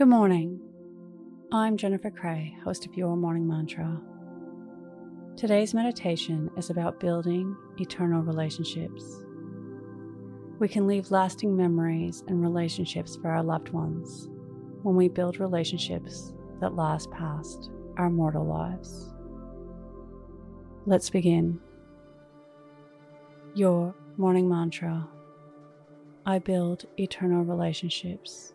Good morning. I'm Jennifer Cray, host of Your Morning Mantra. Today's meditation is about building eternal relationships. We can leave lasting memories and relationships for our loved ones when we build relationships that last past our mortal lives. Let's begin. Your morning mantra I build eternal relationships.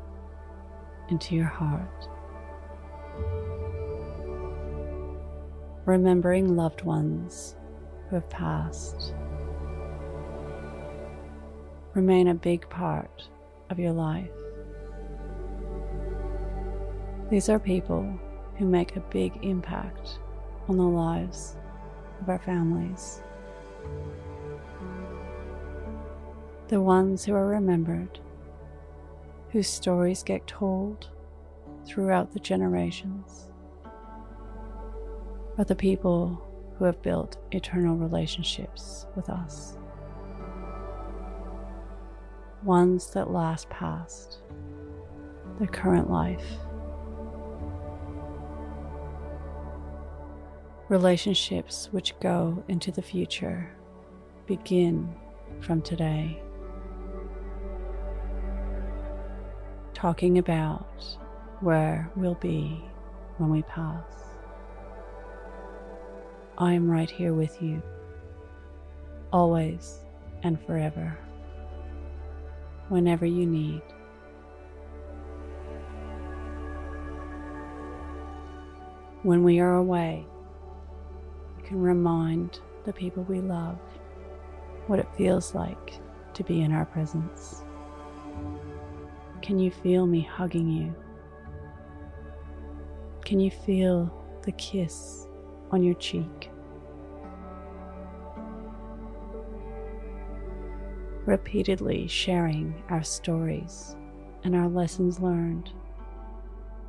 into your heart. Remembering loved ones who have passed. Remain a big part of your life. These are people who make a big impact on the lives of our families. The ones who are remembered, whose stories get told throughout the generations, are the people who have built eternal relationships with us. Ones that last past the current life Relationships which go into the future begin from today. Talking about where we'll be when we pass. I am right here with you, always and forever, whenever you need. When we are away, we can remind the people we love what it feels like to be in our presence. Can you feel me hugging you? Can you feel the kiss on your cheek? Repeatedly sharing our stories and our lessons learned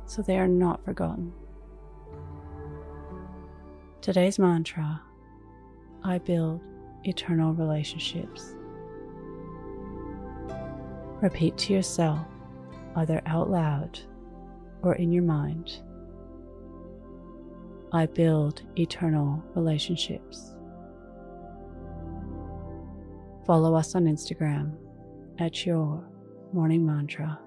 so they are not forgotten. Today's mantra I build eternal relationships. Repeat to yourself, either out loud or in your mind I build eternal relationships. Follow us on Instagram at Your Morning Mantra.